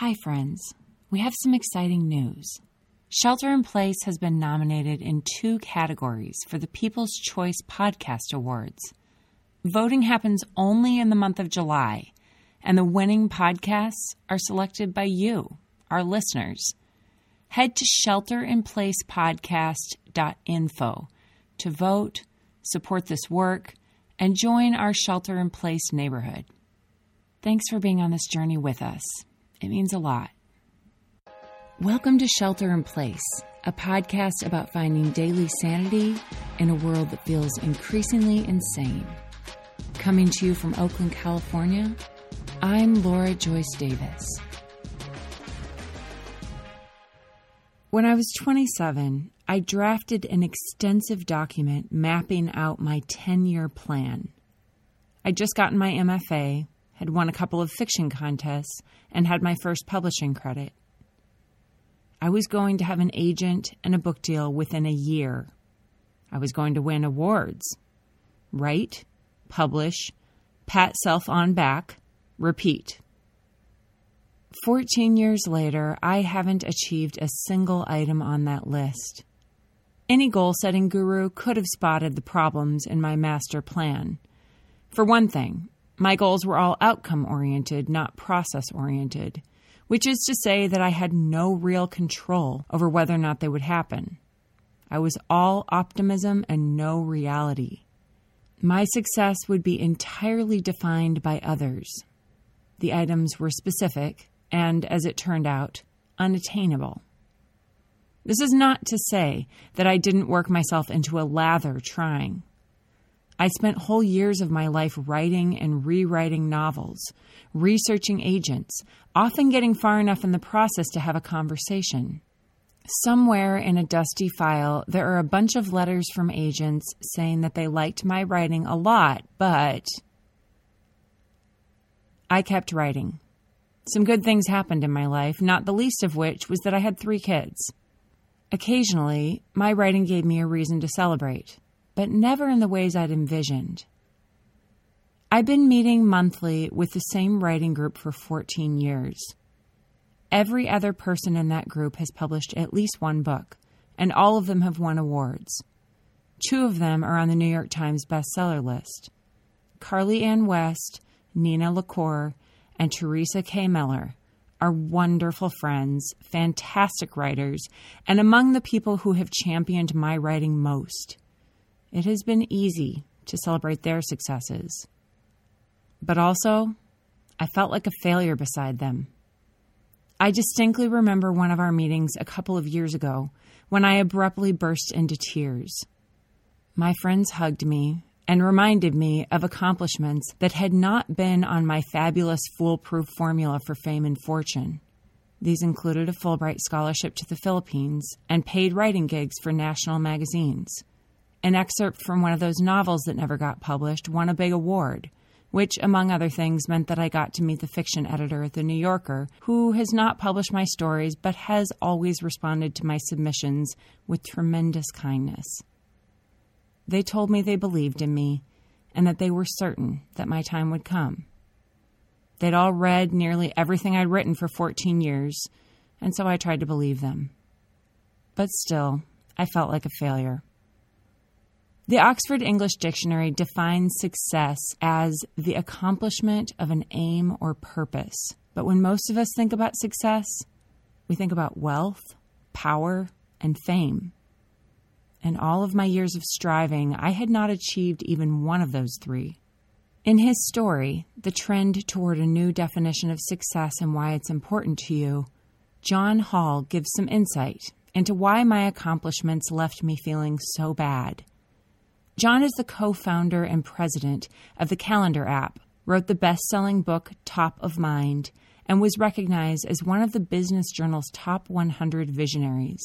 Hi, friends. We have some exciting news. Shelter in Place has been nominated in two categories for the People's Choice Podcast Awards. Voting happens only in the month of July, and the winning podcasts are selected by you, our listeners. Head to shelterinplacepodcast.info to vote, support this work, and join our shelter in place neighborhood. Thanks for being on this journey with us. It means a lot. Welcome to Shelter in Place, a podcast about finding daily sanity in a world that feels increasingly insane. Coming to you from Oakland, California, I'm Laura Joyce Davis. When I was 27, I drafted an extensive document mapping out my 10 year plan. I'd just gotten my MFA, had won a couple of fiction contests, and had my first publishing credit. I was going to have an agent and a book deal within a year. I was going to win awards. Write, publish, pat self on back, repeat. 14 years later, I haven't achieved a single item on that list. Any goal setting guru could have spotted the problems in my master plan. For one thing, my goals were all outcome oriented, not process oriented, which is to say that I had no real control over whether or not they would happen. I was all optimism and no reality. My success would be entirely defined by others. The items were specific and, as it turned out, unattainable. This is not to say that I didn't work myself into a lather trying. I spent whole years of my life writing and rewriting novels, researching agents, often getting far enough in the process to have a conversation. Somewhere in a dusty file, there are a bunch of letters from agents saying that they liked my writing a lot, but I kept writing. Some good things happened in my life, not the least of which was that I had three kids. Occasionally, my writing gave me a reason to celebrate, but never in the ways I'd envisioned. I've been meeting monthly with the same writing group for 14 years. Every other person in that group has published at least one book, and all of them have won awards. Two of them are on the New York Times bestseller list Carly Anne West, Nina LaCour, and Teresa K. Miller are wonderful friends, fantastic writers, and among the people who have championed my writing most. It has been easy to celebrate their successes. But also, I felt like a failure beside them. I distinctly remember one of our meetings a couple of years ago when I abruptly burst into tears. My friends hugged me and reminded me of accomplishments that had not been on my fabulous foolproof formula for fame and fortune. These included a Fulbright scholarship to the Philippines and paid writing gigs for national magazines. An excerpt from one of those novels that never got published won a big award, which, among other things, meant that I got to meet the fiction editor at The New Yorker, who has not published my stories but has always responded to my submissions with tremendous kindness. They told me they believed in me and that they were certain that my time would come. They'd all read nearly everything I'd written for 14 years, and so I tried to believe them. But still, I felt like a failure. The Oxford English Dictionary defines success as the accomplishment of an aim or purpose. But when most of us think about success, we think about wealth, power, and fame. In all of my years of striving, I had not achieved even one of those three. In his story, The Trend Toward a New Definition of Success and Why It's Important to You, John Hall gives some insight into why my accomplishments left me feeling so bad. John is the co founder and president of the Calendar app, wrote the best selling book Top of Mind, and was recognized as one of the Business Journal's top 100 visionaries.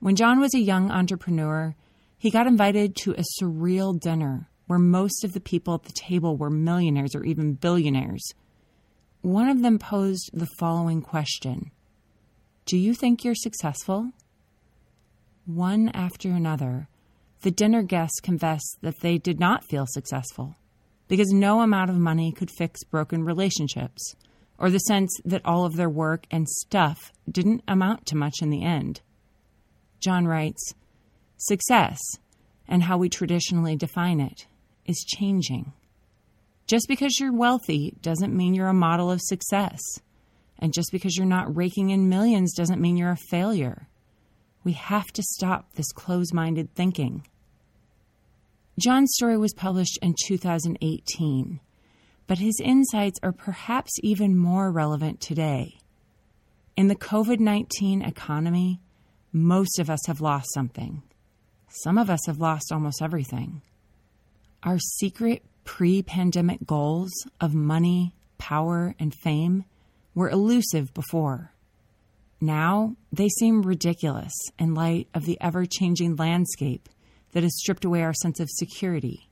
When John was a young entrepreneur, he got invited to a surreal dinner where most of the people at the table were millionaires or even billionaires. One of them posed the following question Do you think you're successful? One after another, the dinner guests confessed that they did not feel successful because no amount of money could fix broken relationships or the sense that all of their work and stuff didn't amount to much in the end. John writes Success, and how we traditionally define it, is changing. Just because you're wealthy doesn't mean you're a model of success. And just because you're not raking in millions doesn't mean you're a failure. We have to stop this close minded thinking. John's story was published in 2018, but his insights are perhaps even more relevant today. In the COVID 19 economy, most of us have lost something. Some of us have lost almost everything. Our secret pre pandemic goals of money, power, and fame were elusive before. Now they seem ridiculous in light of the ever changing landscape that has stripped away our sense of security.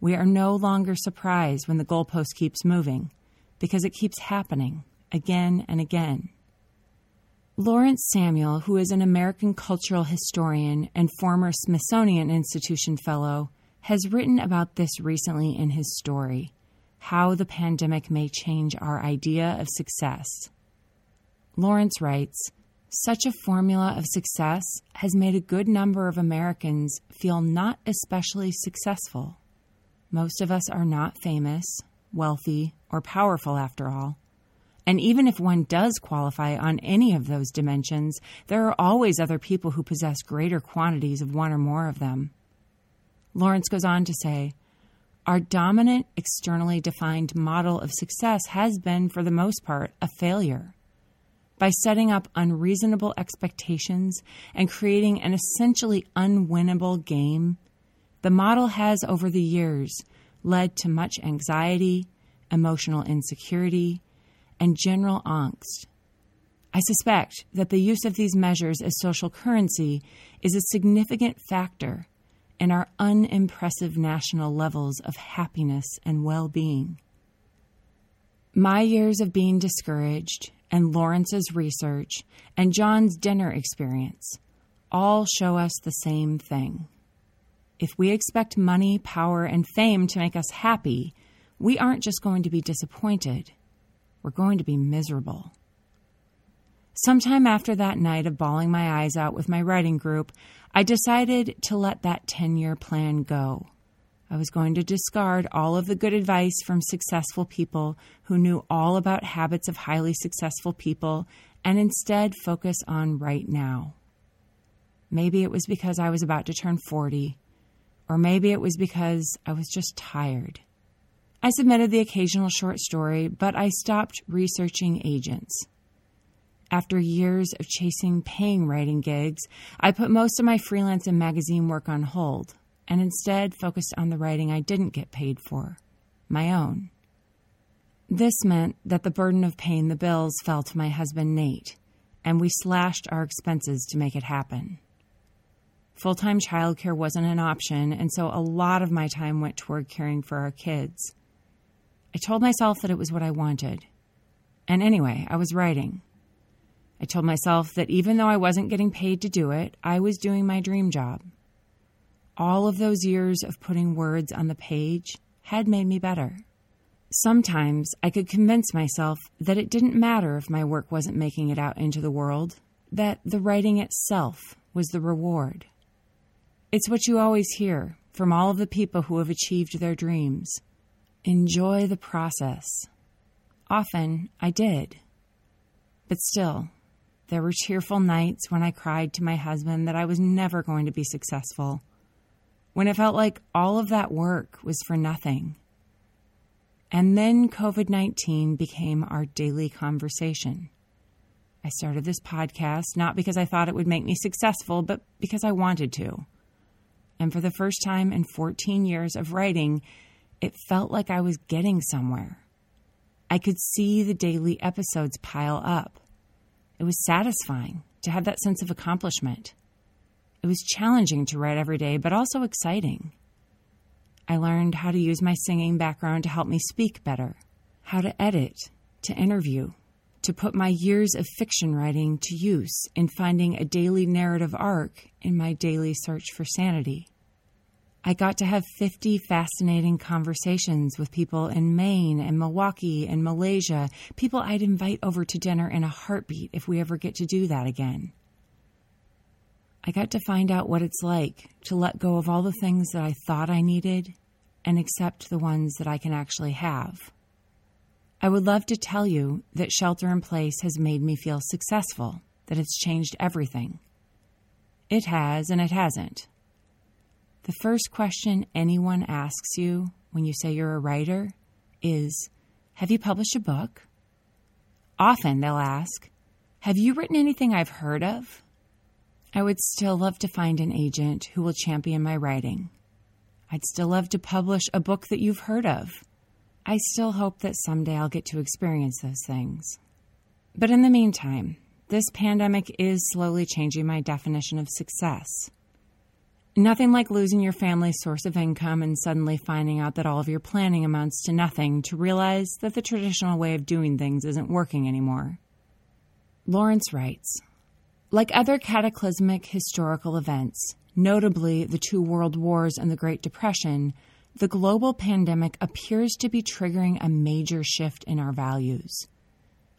We are no longer surprised when the goalpost keeps moving because it keeps happening again and again. Lawrence Samuel, who is an American cultural historian and former Smithsonian Institution Fellow, has written about this recently in his story How the Pandemic May Change Our Idea of Success. Lawrence writes Such a formula of success has made a good number of Americans feel not especially successful. Most of us are not famous, wealthy, or powerful after all. And even if one does qualify on any of those dimensions, there are always other people who possess greater quantities of one or more of them. Lawrence goes on to say, our dominant, externally defined model of success has been, for the most part, a failure. By setting up unreasonable expectations and creating an essentially unwinnable game, the model has, over the years, led to much anxiety, emotional insecurity, and general angst. I suspect that the use of these measures as social currency is a significant factor in our unimpressive national levels of happiness and well being. My years of being discouraged, and Lawrence's research, and John's dinner experience all show us the same thing. If we expect money, power, and fame to make us happy, we aren't just going to be disappointed, we're going to be miserable. Sometime after that night of bawling my eyes out with my writing group, I decided to let that 10 year plan go. I was going to discard all of the good advice from successful people who knew all about habits of highly successful people and instead focus on right now. Maybe it was because I was about to turn 40, or maybe it was because I was just tired. I submitted the occasional short story, but I stopped researching agents. After years of chasing paying writing gigs, I put most of my freelance and magazine work on hold and instead focused on the writing I didn't get paid for, my own. This meant that the burden of paying the bills fell to my husband Nate, and we slashed our expenses to make it happen. Full time childcare wasn't an option, and so a lot of my time went toward caring for our kids. I told myself that it was what I wanted. And anyway, I was writing. I told myself that even though I wasn't getting paid to do it, I was doing my dream job. All of those years of putting words on the page had made me better. Sometimes I could convince myself that it didn't matter if my work wasn't making it out into the world, that the writing itself was the reward. It's what you always hear from all of the people who have achieved their dreams. Enjoy the process. Often I did. But still, there were tearful nights when I cried to my husband that I was never going to be successful, when it felt like all of that work was for nothing. And then COVID 19 became our daily conversation. I started this podcast not because I thought it would make me successful, but because I wanted to. And for the first time in 14 years of writing, it felt like I was getting somewhere. I could see the daily episodes pile up. It was satisfying to have that sense of accomplishment. It was challenging to write every day, but also exciting. I learned how to use my singing background to help me speak better, how to edit, to interview, to put my years of fiction writing to use in finding a daily narrative arc in my daily search for sanity. I got to have 50 fascinating conversations with people in Maine and Milwaukee and Malaysia, people I'd invite over to dinner in a heartbeat if we ever get to do that again. I got to find out what it's like to let go of all the things that I thought I needed and accept the ones that I can actually have. I would love to tell you that shelter in place has made me feel successful, that it's changed everything. It has and it hasn't. The first question anyone asks you when you say you're a writer is Have you published a book? Often they'll ask, Have you written anything I've heard of? I would still love to find an agent who will champion my writing. I'd still love to publish a book that you've heard of. I still hope that someday I'll get to experience those things. But in the meantime, this pandemic is slowly changing my definition of success. Nothing like losing your family's source of income and suddenly finding out that all of your planning amounts to nothing to realize that the traditional way of doing things isn't working anymore. Lawrence writes like other cataclysmic historical events, notably the two world wars and the Great Depression, the global pandemic appears to be triggering a major shift in our values.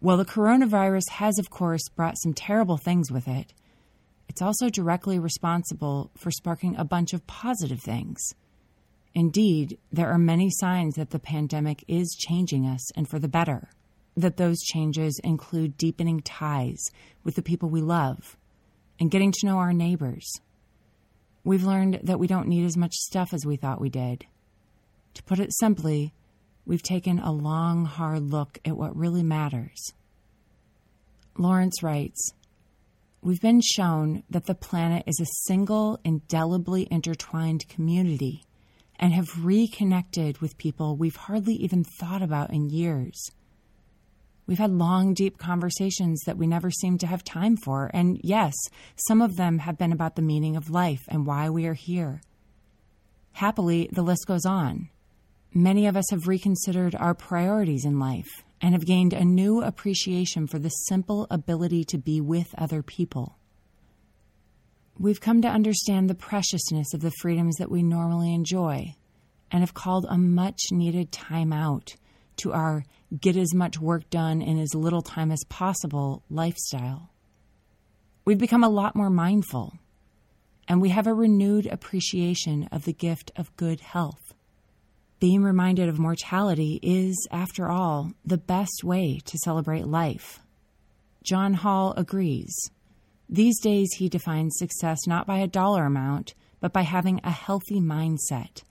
While the coronavirus has, of course, brought some terrible things with it, it's also directly responsible for sparking a bunch of positive things. Indeed, there are many signs that the pandemic is changing us and for the better that those changes include deepening ties with the people we love and getting to know our neighbors. We've learned that we don't need as much stuff as we thought we did. To put it simply, we've taken a long, hard look at what really matters. Lawrence writes We've been shown that the planet is a single, indelibly intertwined community and have reconnected with people we've hardly even thought about in years. We've had long, deep conversations that we never seem to have time for. And yes, some of them have been about the meaning of life and why we are here. Happily, the list goes on. Many of us have reconsidered our priorities in life and have gained a new appreciation for the simple ability to be with other people. We've come to understand the preciousness of the freedoms that we normally enjoy and have called a much needed time out to our get as much work done in as little time as possible lifestyle. We've become a lot more mindful, and we have a renewed appreciation of the gift of good health. Being reminded of mortality is, after all, the best way to celebrate life. John Hall agrees. These days, he defines success not by a dollar amount, but by having a healthy mindset,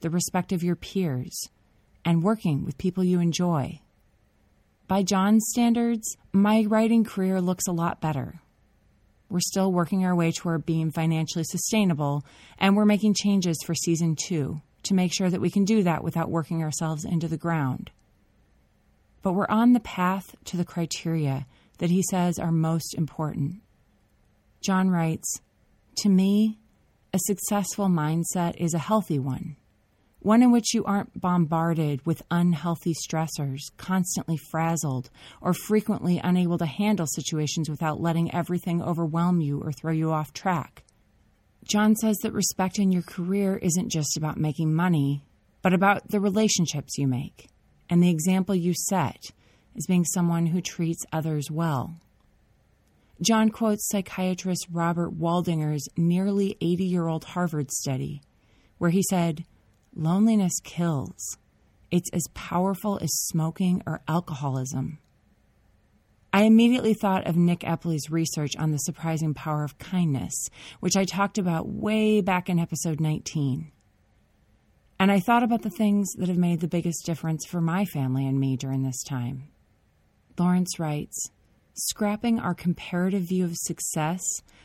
the respect of your peers, and working with people you enjoy. By John's standards, my writing career looks a lot better. We're still working our way toward being financially sustainable, and we're making changes for season two to make sure that we can do that without working ourselves into the ground. But we're on the path to the criteria that he says are most important. John writes To me, a successful mindset is a healthy one one in which you aren't bombarded with unhealthy stressors, constantly frazzled, or frequently unable to handle situations without letting everything overwhelm you or throw you off track. John says that respect in your career isn't just about making money, but about the relationships you make and the example you set as being someone who treats others well. John quotes psychiatrist Robert Waldinger's nearly 80 year old Harvard study, where he said, Loneliness kills. It's as powerful as smoking or alcoholism. I immediately thought of Nick Epley's research on the surprising power of kindness, which I talked about way back in episode 19. And I thought about the things that have made the biggest difference for my family and me during this time. Lawrence writes Scrapping our comparative view of success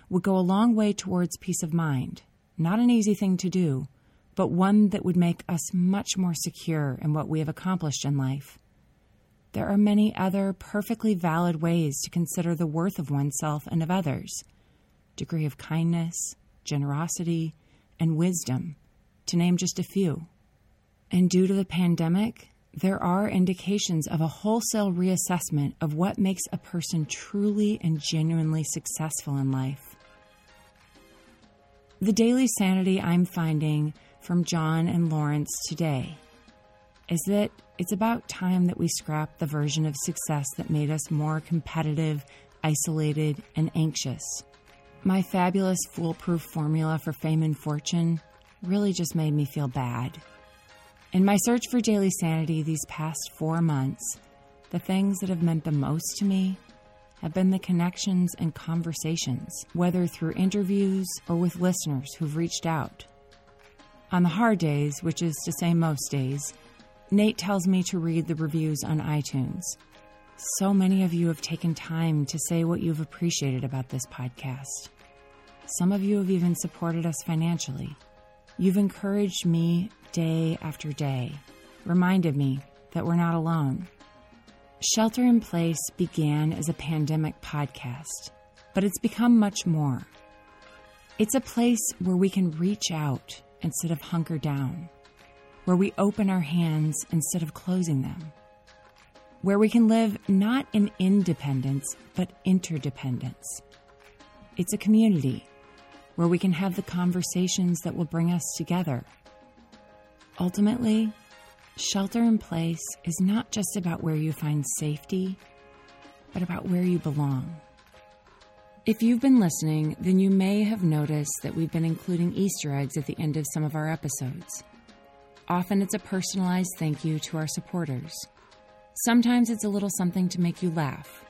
would go a long way towards peace of mind. Not an easy thing to do, but one that would make us much more secure in what we have accomplished in life. There are many other perfectly valid ways to consider the worth of oneself and of others degree of kindness, generosity, and wisdom, to name just a few. And due to the pandemic, there are indications of a wholesale reassessment of what makes a person truly and genuinely successful in life. The daily sanity I'm finding from John and Lawrence today is that it's about time that we scrap the version of success that made us more competitive, isolated, and anxious. My fabulous foolproof formula for fame and fortune really just made me feel bad. In my search for daily sanity these past four months, the things that have meant the most to me have been the connections and conversations, whether through interviews or with listeners who've reached out. On the hard days, which is to say most days, Nate tells me to read the reviews on iTunes. So many of you have taken time to say what you've appreciated about this podcast. Some of you have even supported us financially. You've encouraged me day after day, reminded me that we're not alone. Shelter in Place began as a pandemic podcast, but it's become much more. It's a place where we can reach out instead of hunker down where we open our hands instead of closing them, where we can live not in independence, but interdependence. It's a community where we can have the conversations that will bring us together. Ultimately, shelter in place is not just about where you find safety, but about where you belong. If you've been listening, then you may have noticed that we've been including Easter eggs at the end of some of our episodes. Often it's a personalized thank you to our supporters. Sometimes it's a little something to make you laugh.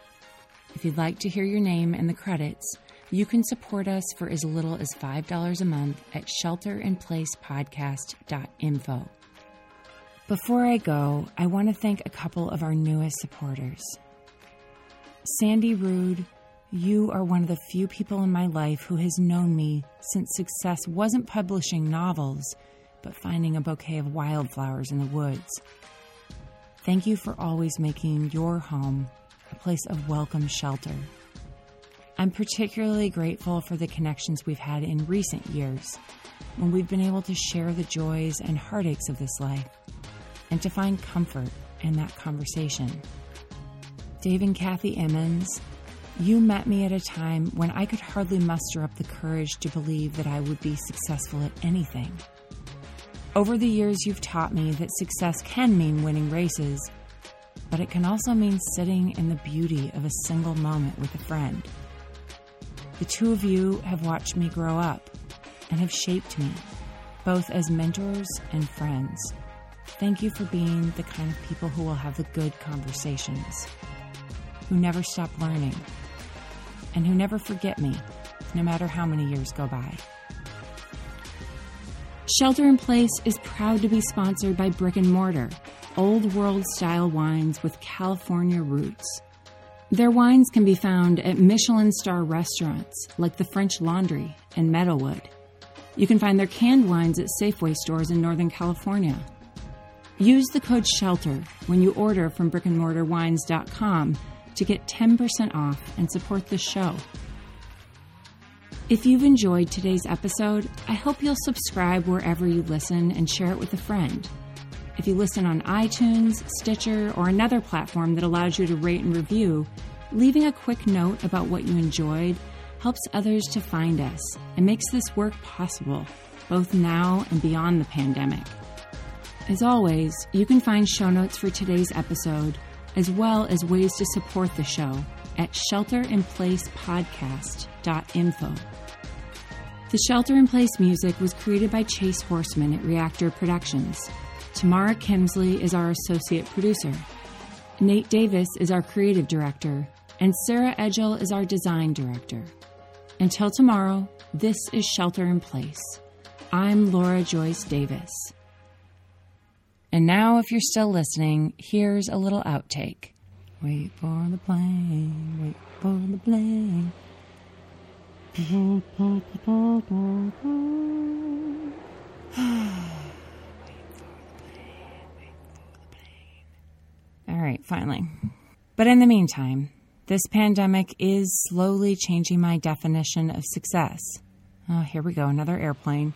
If you'd like to hear your name in the credits, you can support us for as little as $5 a month at shelterinplacepodcast.info. Before I go, I want to thank a couple of our newest supporters. Sandy Rude, you are one of the few people in my life who has known me since success wasn't publishing novels but finding a bouquet of wildflowers in the woods. Thank you for always making your home a place of welcome shelter. I'm particularly grateful for the connections we've had in recent years when we've been able to share the joys and heartaches of this life and to find comfort in that conversation. Dave and Kathy Emmons, you met me at a time when I could hardly muster up the courage to believe that I would be successful at anything. Over the years, you've taught me that success can mean winning races, but it can also mean sitting in the beauty of a single moment with a friend. The two of you have watched me grow up and have shaped me, both as mentors and friends. Thank you for being the kind of people who will have the good conversations, who never stop learning, and who never forget me, no matter how many years go by. Shelter in Place is proud to be sponsored by Brick and Mortar, old world style wines with California roots. Their wines can be found at Michelin star restaurants like the French Laundry and Meadowood. You can find their canned wines at Safeway stores in Northern California. Use the code SHELTER when you order from brickandmortarwines.com to get 10% off and support the show. If you've enjoyed today's episode, I hope you'll subscribe wherever you listen and share it with a friend. If you listen on iTunes, Stitcher, or another platform that allows you to rate and review, leaving a quick note about what you enjoyed helps others to find us and makes this work possible, both now and beyond the pandemic. As always, you can find show notes for today's episode, as well as ways to support the show at shelterinplacepodcast.info. The Shelter in Place music was created by Chase Horseman at Reactor Productions. Tamara Kimsley is our associate producer. Nate Davis is our creative director, and Sarah Edgel is our design director. Until tomorrow, this is Shelter in Place. I'm Laura Joyce Davis. And now, if you're still listening, here's a little outtake. Wait for the plane, wait for the plane. All right, finally. But in the meantime, this pandemic is slowly changing my definition of success. Oh, here we go, another airplane.